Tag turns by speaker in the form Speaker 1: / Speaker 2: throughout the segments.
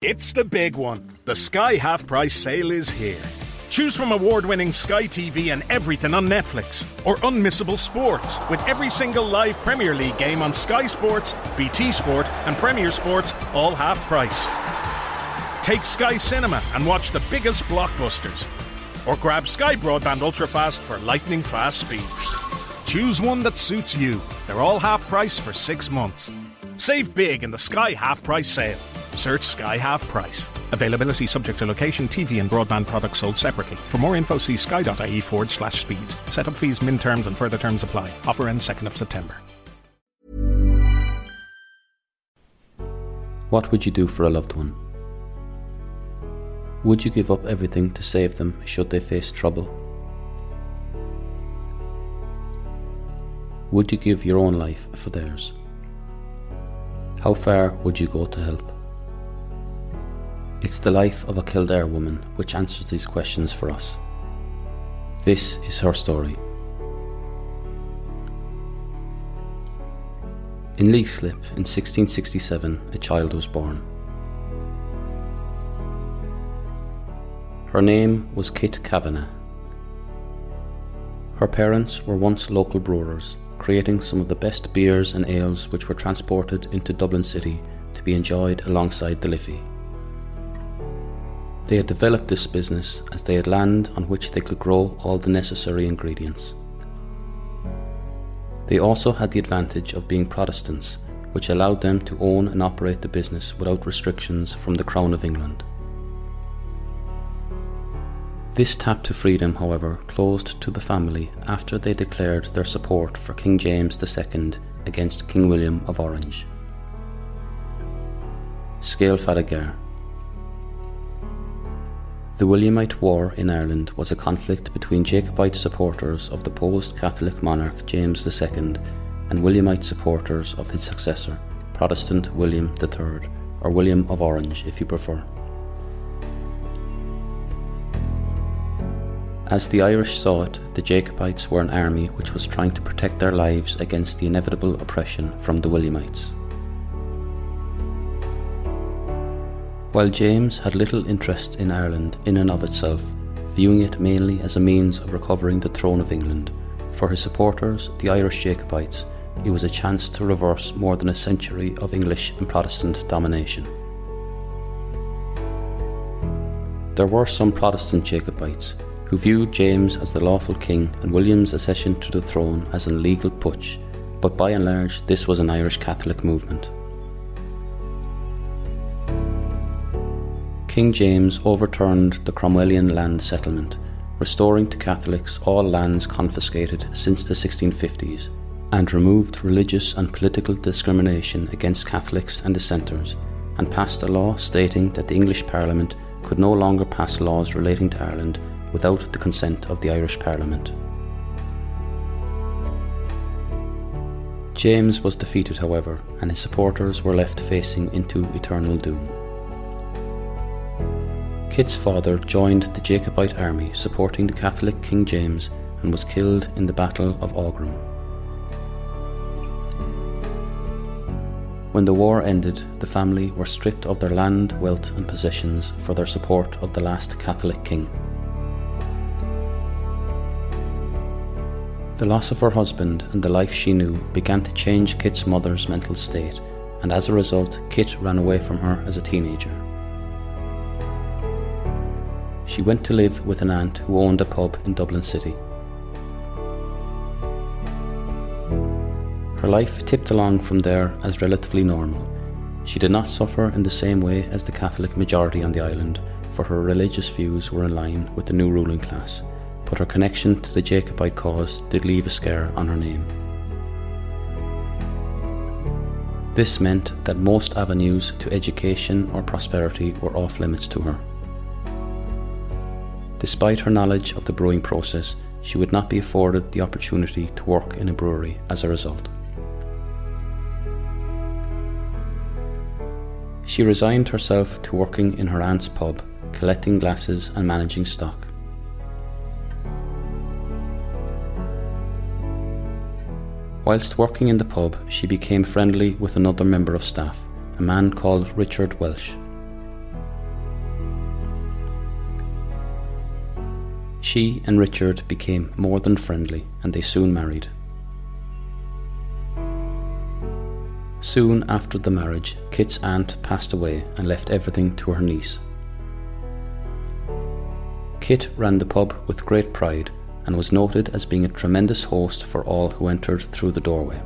Speaker 1: It's the big one. The Sky Half Price sale is here. Choose from award winning Sky TV and everything on Netflix, or unmissable sports with every single live Premier League game on Sky Sports, BT Sport, and Premier Sports, all half price. Take Sky Cinema and watch the biggest blockbusters, or grab Sky Broadband Ultrafast for lightning fast speeds. Choose one that suits you. They're all half price for six months. Save big in the Sky Half Price sale. Search Sky Half Price. Availability subject to location, TV and broadband products sold separately. For more info, see sky.ie forward slash speeds. Setup fees, min terms and further terms apply. Offer ends 2nd of September.
Speaker 2: What would you do for a loved one? Would you give up everything to save them should they face trouble? Would you give your own life for theirs? How far would you go to help? It's the life of a Kildare woman which answers these questions for us. This is her story. In Leixlip in 1667, a child was born. Her name was Kit Kavanagh. Her parents were once local brewers, creating some of the best beers and ales which were transported into Dublin City to be enjoyed alongside the Liffey. They had developed this business as they had land on which they could grow all the necessary ingredients. They also had the advantage of being Protestants, which allowed them to own and operate the business without restrictions from the Crown of England. This tap to freedom, however, closed to the family after they declared their support for King James II against King William of Orange. Scale the Williamite War in Ireland was a conflict between Jacobite supporters of the post Catholic monarch James II and Williamite supporters of his successor, Protestant William III, or William of Orange if you prefer. As the Irish saw it, the Jacobites were an army which was trying to protect their lives against the inevitable oppression from the Williamites. While James had little interest in Ireland in and of itself, viewing it mainly as a means of recovering the throne of England, for his supporters, the Irish Jacobites, it was a chance to reverse more than a century of English and Protestant domination. There were some Protestant Jacobites who viewed James as the lawful king and William's accession to the throne as an illegal putsch, but by and large this was an Irish Catholic movement. King James overturned the Cromwellian land settlement, restoring to Catholics all lands confiscated since the 1650s, and removed religious and political discrimination against Catholics and dissenters, and passed a law stating that the English Parliament could no longer pass laws relating to Ireland without the consent of the Irish Parliament. James was defeated, however, and his supporters were left facing into eternal doom. Kit's father joined the Jacobite army supporting the Catholic King James and was killed in the Battle of Aughrim. When the war ended, the family were stripped of their land, wealth, and possessions for their support of the last Catholic king. The loss of her husband and the life she knew began to change Kit's mother's mental state, and as a result, Kit ran away from her as a teenager she went to live with an aunt who owned a pub in Dublin City. Her life tipped along from there as relatively normal. She did not suffer in the same way as the Catholic majority on the island, for her religious views were in line with the new ruling class, but her connection to the Jacobite cause did leave a scar on her name. This meant that most avenues to education or prosperity were off limits to her. Despite her knowledge of the brewing process, she would not be afforded the opportunity to work in a brewery as a result. She resigned herself to working in her aunt's pub, collecting glasses and managing stock. Whilst working in the pub, she became friendly with another member of staff, a man called Richard Welsh. She and Richard became more than friendly and they soon married. Soon after the marriage, Kit's aunt passed away and left everything to her niece. Kit ran the pub with great pride and was noted as being a tremendous host for all who entered through the doorway.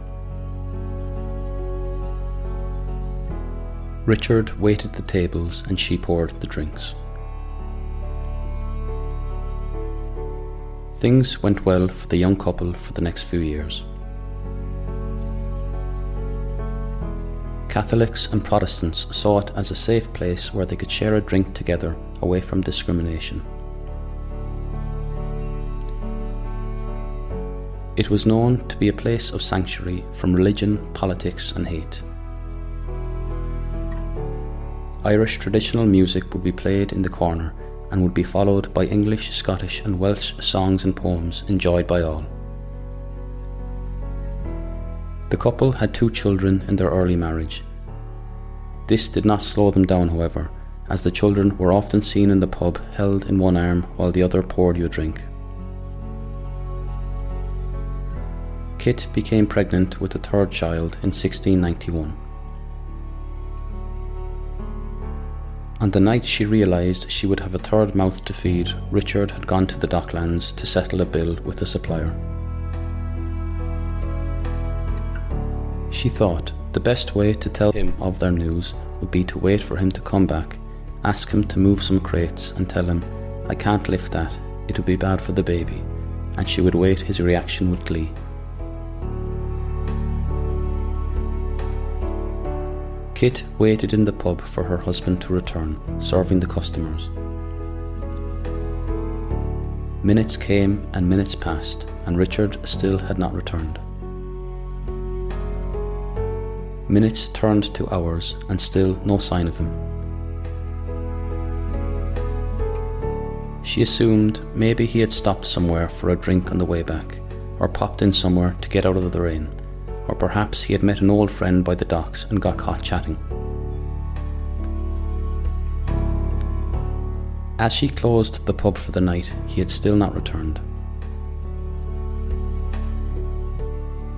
Speaker 2: Richard waited the tables and she poured the drinks. Things went well for the young couple for the next few years. Catholics and Protestants saw it as a safe place where they could share a drink together away from discrimination. It was known to be a place of sanctuary from religion, politics, and hate. Irish traditional music would be played in the corner and would be followed by English, Scottish, and Welsh songs and poems enjoyed by all. The couple had two children in their early marriage. This did not slow them down, however, as the children were often seen in the pub held in one arm while the other poured you a drink. Kit became pregnant with a third child in 1691. On the night she realised she would have a third mouth to feed, Richard had gone to the Docklands to settle a bill with a supplier. She thought the best way to tell him of their news would be to wait for him to come back, ask him to move some crates, and tell him, I can't lift that, it would be bad for the baby, and she would wait his reaction with glee. Kit waited in the pub for her husband to return, serving the customers. Minutes came and minutes passed, and Richard still had not returned. Minutes turned to hours, and still no sign of him. She assumed maybe he had stopped somewhere for a drink on the way back, or popped in somewhere to get out of the rain or perhaps he had met an old friend by the docks and got caught chatting. As she closed the pub for the night, he had still not returned.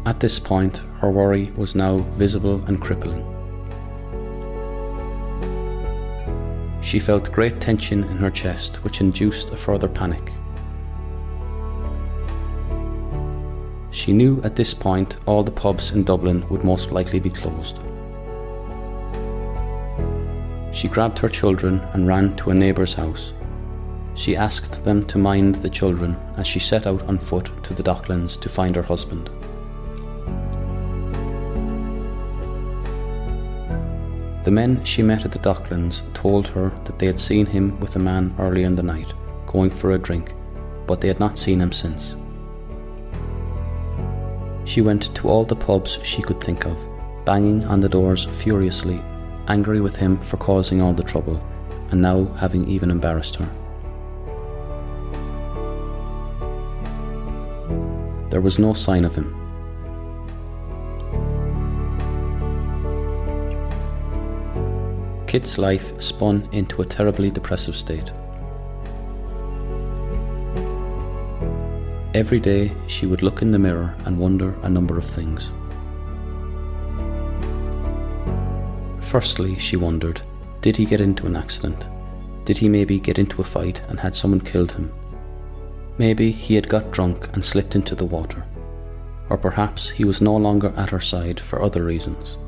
Speaker 2: At this point, her worry was now visible and crippling. She felt great tension in her chest, which induced a further panic. She knew at this point all the pubs in Dublin would most likely be closed. She grabbed her children and ran to a neighbour's house. She asked them to mind the children as she set out on foot to the Docklands to find her husband. The men she met at the Docklands told her that they had seen him with a man earlier in the night, going for a drink, but they had not seen him since. She went to all the pubs she could think of, banging on the doors furiously, angry with him for causing all the trouble, and now having even embarrassed her. There was no sign of him. Kit's life spun into a terribly depressive state. Every day she would look in the mirror and wonder a number of things. Firstly, she wondered did he get into an accident? Did he maybe get into a fight and had someone killed him? Maybe he had got drunk and slipped into the water. Or perhaps he was no longer at her side for other reasons.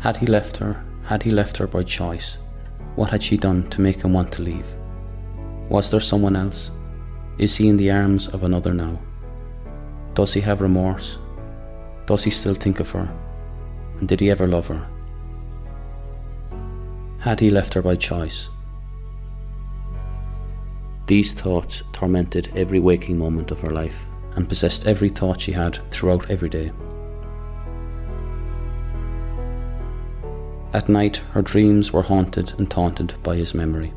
Speaker 2: Had he left her? Had he left her by choice? What had she done to make him want to leave? Was there someone else? Is he in the arms of another now? Does he have remorse? Does he still think of her? And did he ever love her? Had he left her by choice? These thoughts tormented every waking moment of her life and possessed every thought she had throughout every day. At night, her dreams were haunted and taunted by his memory.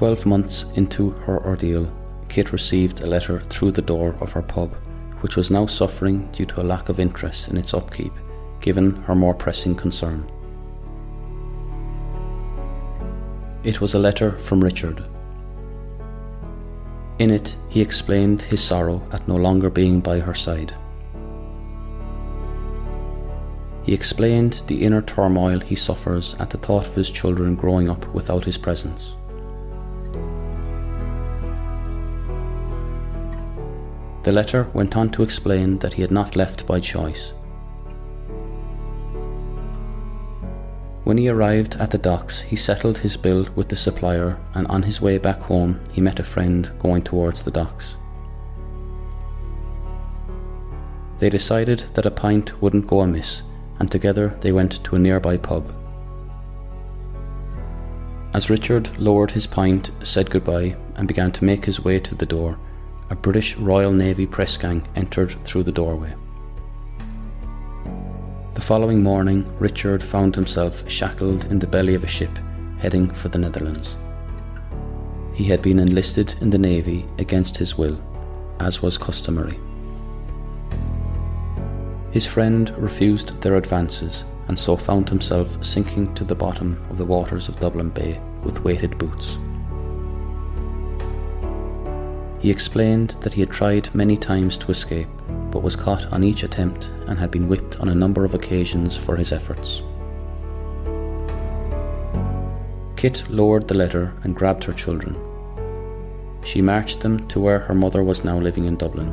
Speaker 2: Twelve months into her ordeal, Kit received a letter through the door of her pub, which was now suffering due to a lack of interest in its upkeep, given her more pressing concern. It was a letter from Richard. In it, he explained his sorrow at no longer being by her side. He explained the inner turmoil he suffers at the thought of his children growing up without his presence. The letter went on to explain that he had not left by choice. When he arrived at the docks, he settled his bill with the supplier, and on his way back home, he met a friend going towards the docks. They decided that a pint wouldn't go amiss, and together they went to a nearby pub. As Richard lowered his pint, said goodbye, and began to make his way to the door, a British Royal Navy press gang entered through the doorway. The following morning, Richard found himself shackled in the belly of a ship heading for the Netherlands. He had been enlisted in the Navy against his will, as was customary. His friend refused their advances and so found himself sinking to the bottom of the waters of Dublin Bay with weighted boots. He explained that he had tried many times to escape, but was caught on each attempt and had been whipped on a number of occasions for his efforts. Kit lowered the letter and grabbed her children. She marched them to where her mother was now living in Dublin.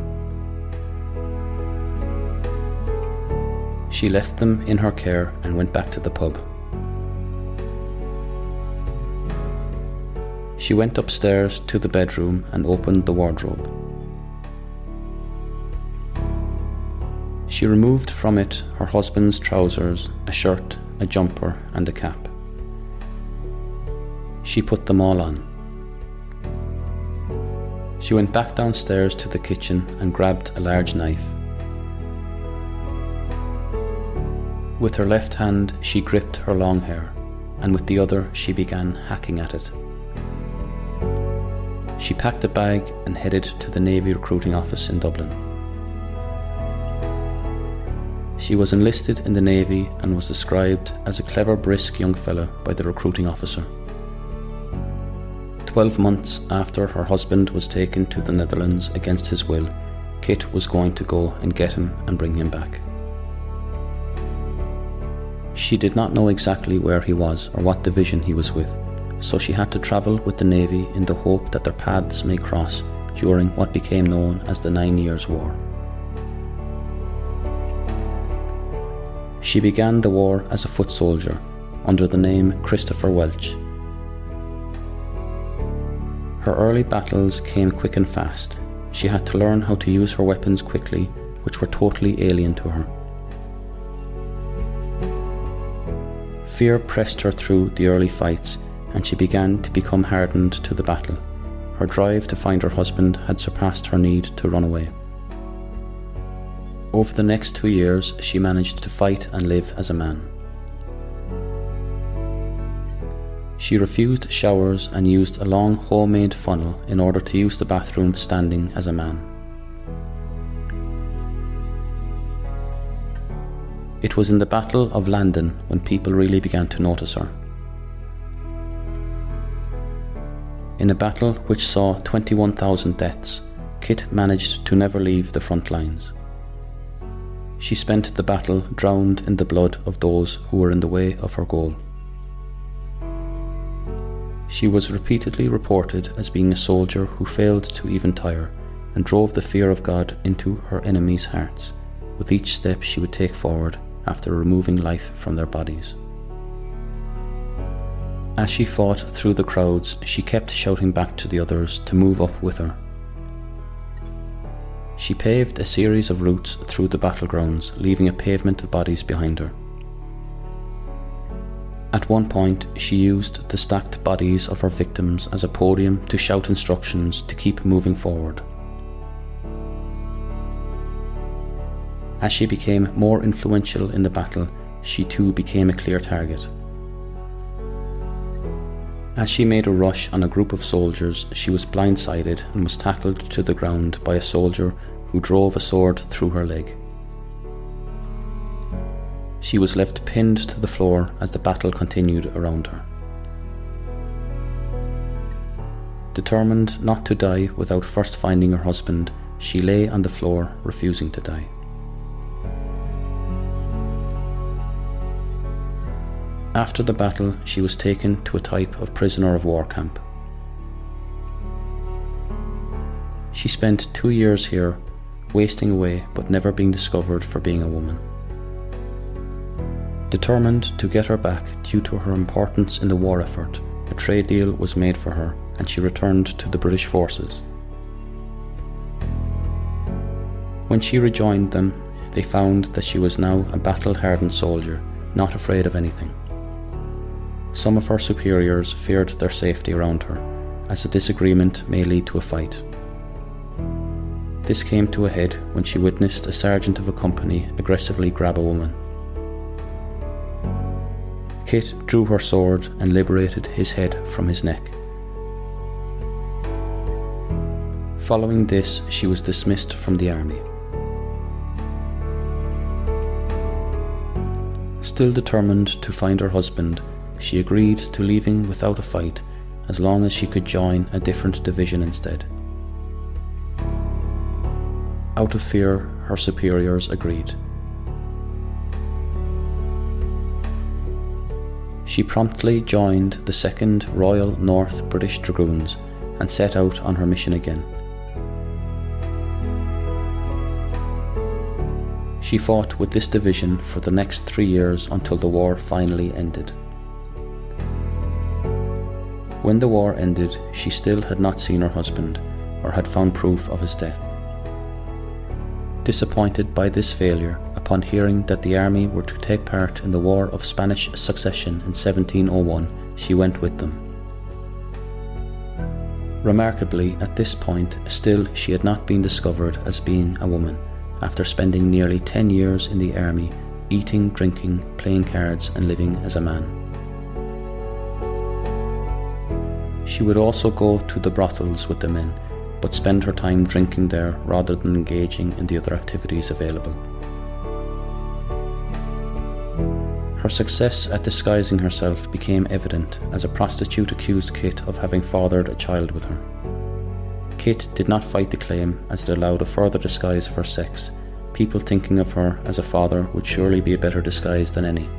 Speaker 2: She left them in her care and went back to the pub. She went upstairs to the bedroom and opened the wardrobe. She removed from it her husband's trousers, a shirt, a jumper, and a cap. She put them all on. She went back downstairs to the kitchen and grabbed a large knife. With her left hand, she gripped her long hair, and with the other, she began hacking at it. She packed a bag and headed to the Navy recruiting office in Dublin. She was enlisted in the Navy and was described as a clever, brisk young fellow by the recruiting officer. Twelve months after her husband was taken to the Netherlands against his will, Kit was going to go and get him and bring him back. She did not know exactly where he was or what division he was with, so she had to travel with the Navy in the hope that their paths may cross during what became known as the Nine Years' War. She began the war as a foot soldier under the name Christopher Welsh. Her early battles came quick and fast. She had to learn how to use her weapons quickly, which were totally alien to her. Fear pressed her through the early fights, and she began to become hardened to the battle. Her drive to find her husband had surpassed her need to run away. Over the next two years, she managed to fight and live as a man. She refused showers and used a long homemade funnel in order to use the bathroom standing as a man. It was in the Battle of Landen when people really began to notice her. In a battle which saw 21,000 deaths, Kit managed to never leave the front lines. She spent the battle drowned in the blood of those who were in the way of her goal. She was repeatedly reported as being a soldier who failed to even tire and drove the fear of God into her enemies' hearts with each step she would take forward after removing life from their bodies. As she fought through the crowds, she kept shouting back to the others to move up with her she paved a series of routes through the battlegrounds, leaving a pavement of bodies behind her. At one point, she used the stacked bodies of her victims as a podium to shout instructions to keep moving forward. As she became more influential in the battle, she too became a clear target. As she made a rush on a group of soldiers, she was blindsided and was tackled to the ground by a soldier who drove a sword through her leg. She was left pinned to the floor as the battle continued around her. Determined not to die without first finding her husband, she lay on the floor, refusing to die. After the battle, she was taken to a type of prisoner of war camp. She spent two years here, wasting away but never being discovered for being a woman. Determined to get her back due to her importance in the war effort, a trade deal was made for her and she returned to the British forces. When she rejoined them, they found that she was now a battle hardened soldier, not afraid of anything. Some of her superiors feared their safety around her, as a disagreement may lead to a fight. This came to a head when she witnessed a sergeant of a company aggressively grab a woman. Kit drew her sword and liberated his head from his neck. Following this, she was dismissed from the army. Still determined to find her husband, she agreed to leaving without a fight as long as she could join a different division instead. Out of fear, her superiors agreed. She promptly joined the 2nd Royal North British Dragoons and set out on her mission again. She fought with this division for the next three years until the war finally ended. When the war ended, she still had not seen her husband or had found proof of his death. Disappointed by this failure, upon hearing that the army were to take part in the War of Spanish Succession in 1701, she went with them. Remarkably, at this point, still she had not been discovered as being a woman after spending nearly 10 years in the army, eating, drinking, playing cards, and living as a man. She would also go to the brothels with the men, but spend her time drinking there rather than engaging in the other activities available. Her success at disguising herself became evident as a prostitute accused Kit of having fathered a child with her. Kit did not fight the claim as it allowed a further disguise of her sex. People thinking of her as a father would surely be a better disguise than any.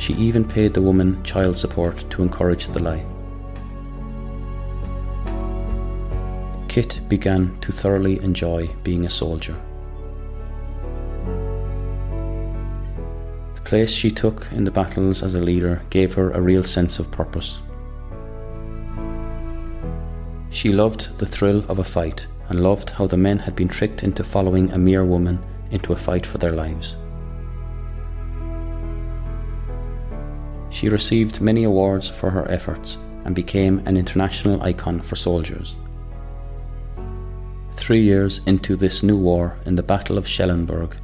Speaker 2: She even paid the woman child support to encourage the lie. Kit began to thoroughly enjoy being a soldier. The place she took in the battles as a leader gave her a real sense of purpose. She loved the thrill of a fight and loved how the men had been tricked into following a mere woman into a fight for their lives. She received many awards for her efforts and became an international icon for soldiers. Three years into this new war, in the Battle of Schellenberg,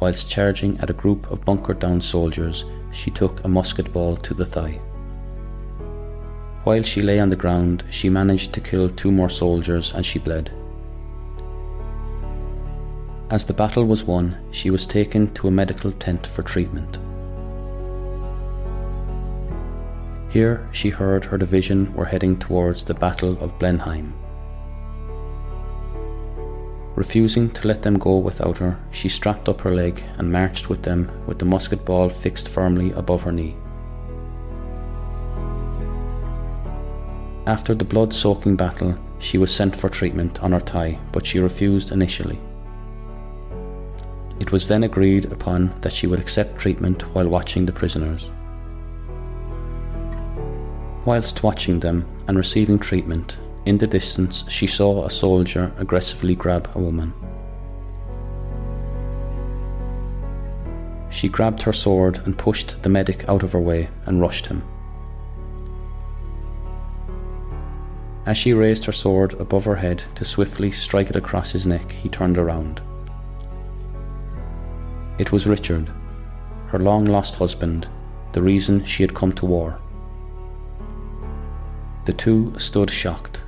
Speaker 2: whilst charging at a group of bunkered down soldiers, she took a musket ball to the thigh. While she lay on the ground, she managed to kill two more soldiers and she bled. As the battle was won, she was taken to a medical tent for treatment. Here she heard her division were heading towards the Battle of Blenheim. Refusing to let them go without her, she strapped up her leg and marched with them with the musket ball fixed firmly above her knee. After the blood soaking battle, she was sent for treatment on her thigh, but she refused initially. It was then agreed upon that she would accept treatment while watching the prisoners. Whilst watching them and receiving treatment, in the distance she saw a soldier aggressively grab a woman. She grabbed her sword and pushed the medic out of her way and rushed him. As she raised her sword above her head to swiftly strike it across his neck, he turned around. It was Richard, her long lost husband, the reason she had come to war. The two stood shocked.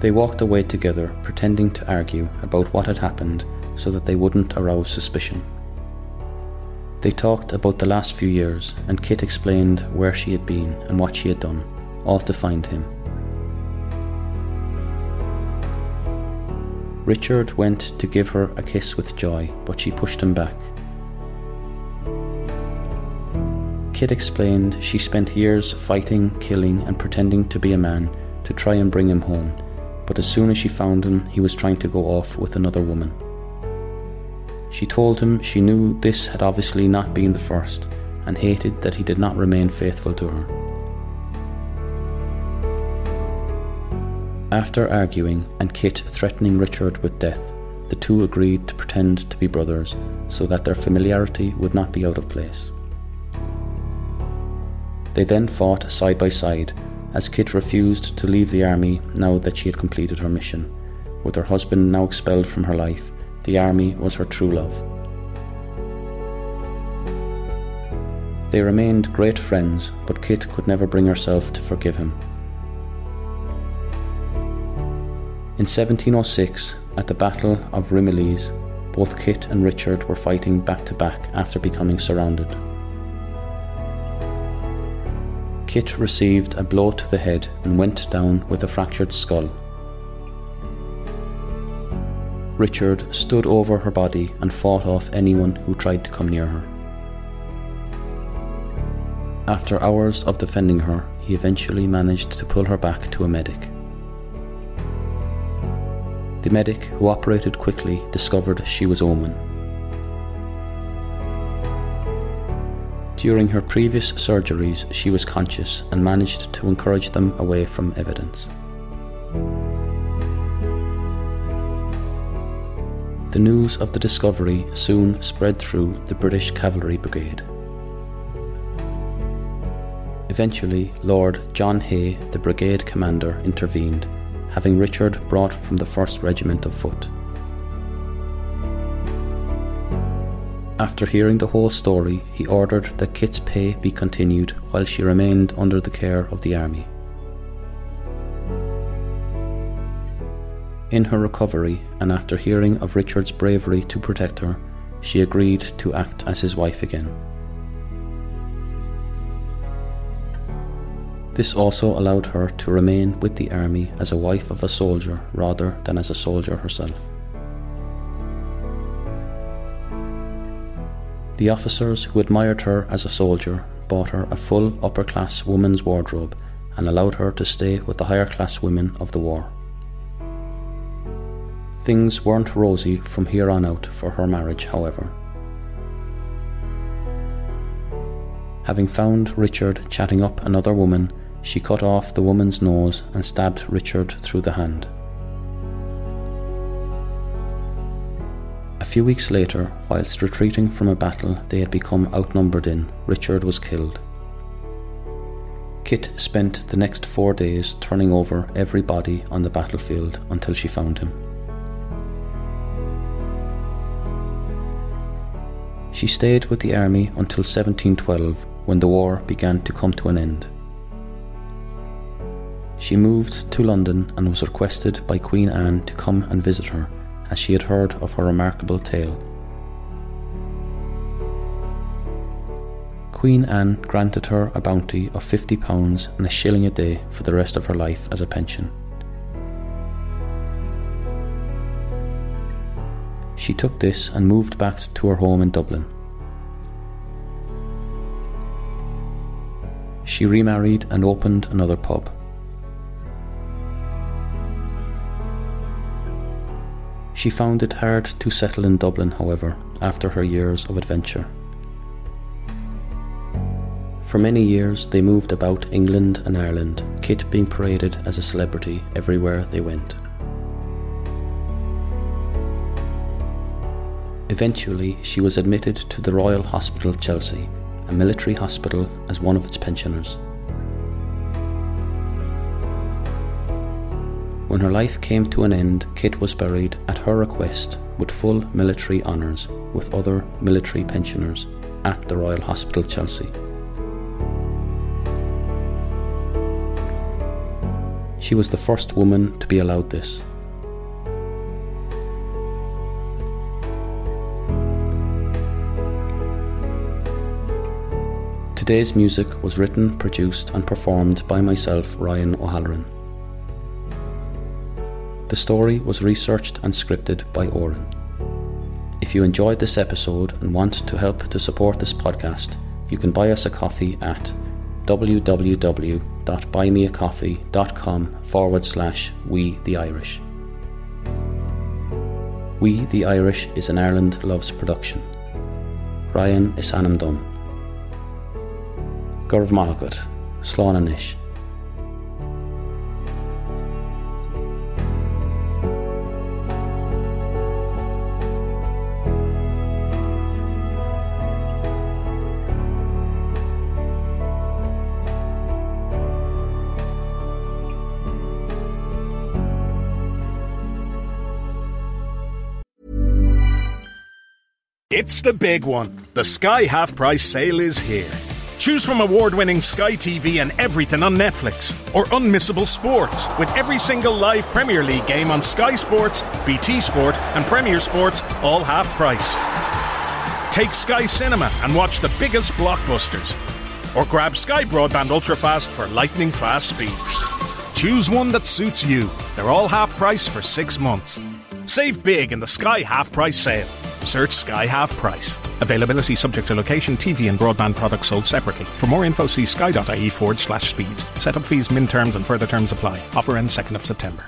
Speaker 2: They walked away together, pretending to argue about what had happened so that they wouldn't arouse suspicion. They talked about the last few years, and Kit explained where she had been and what she had done, all to find him. Richard went to give her a kiss with joy, but she pushed him back. Kit explained she spent years fighting, killing, and pretending to be a man to try and bring him home, but as soon as she found him, he was trying to go off with another woman. She told him she knew this had obviously not been the first, and hated that he did not remain faithful to her. After arguing and Kit threatening Richard with death, the two agreed to pretend to be brothers so that their familiarity would not be out of place. They then fought side by side as Kit refused to leave the army now that she had completed her mission. With her husband now expelled from her life, the army was her true love. They remained great friends, but Kit could never bring herself to forgive him. In 1706, at the Battle of Ramillies, both Kit and Richard were fighting back to back after becoming surrounded. Kit received a blow to the head and went down with a fractured skull. Richard stood over her body and fought off anyone who tried to come near her. After hours of defending her, he eventually managed to pull her back to a medic. The medic, who operated quickly, discovered she was Omen. During her previous surgeries, she was conscious and managed to encourage them away from evidence. The news of the discovery soon spread through the British Cavalry Brigade. Eventually, Lord John Hay, the brigade commander, intervened, having Richard brought from the 1st Regiment of Foot. After hearing the whole story, he ordered that Kit's pay be continued while she remained under the care of the army. In her recovery, and after hearing of Richard's bravery to protect her, she agreed to act as his wife again. This also allowed her to remain with the army as a wife of a soldier rather than as a soldier herself. The officers who admired her as a soldier bought her a full upper class woman's wardrobe and allowed her to stay with the higher class women of the war. Things weren't rosy from here on out for her marriage, however. Having found Richard chatting up another woman, she cut off the woman's nose and stabbed Richard through the hand. Few weeks later, whilst retreating from a battle they had become outnumbered in, Richard was killed. Kit spent the next four days turning over every body on the battlefield until she found him. She stayed with the army until 1712 when the war began to come to an end. She moved to London and was requested by Queen Anne to come and visit her as she had heard of her remarkable tale. Queen Anne granted her a bounty of fifty pounds and a shilling a day for the rest of her life as a pension. She took this and moved back to her home in Dublin. She remarried and opened another pub. She found it hard to settle in Dublin, however, after her years of adventure. For many years, they moved about England and Ireland, Kit being paraded as a celebrity everywhere they went. Eventually, she was admitted to the Royal Hospital Chelsea, a military hospital, as one of its pensioners. When her life came to an end, Kit was buried at her request with full military honours with other military pensioners at the Royal Hospital Chelsea. She was the first woman to be allowed this. Today's music was written, produced, and performed by myself, Ryan O'Halloran. The story was researched and scripted by Oran. If you enjoyed this episode and want to help to support this podcast, you can buy us a coffee at www.buymeacoffee.com forward slash we the Irish. We the Irish is an Ireland Loves production. Ryan is Anam Dum. Gurv Mahagat, Slánanish.
Speaker 1: It's the big one. The Sky Half Price sale is here. Choose from award winning Sky TV and everything on Netflix, or unmissable sports with every single live Premier League game on Sky Sports, BT Sport, and Premier Sports, all half price. Take Sky Cinema and watch the biggest blockbusters, or grab Sky Broadband Ultrafast for lightning fast speeds. Choose one that suits you. They're all half price for six months. Save big in the Sky Half Price sale. Search Sky Half Price. Availability subject to location, TV and broadband products sold separately. For more info, see sky.ie forward slash speeds. Setup fees, min terms and further terms apply. Offer ends 2nd of September.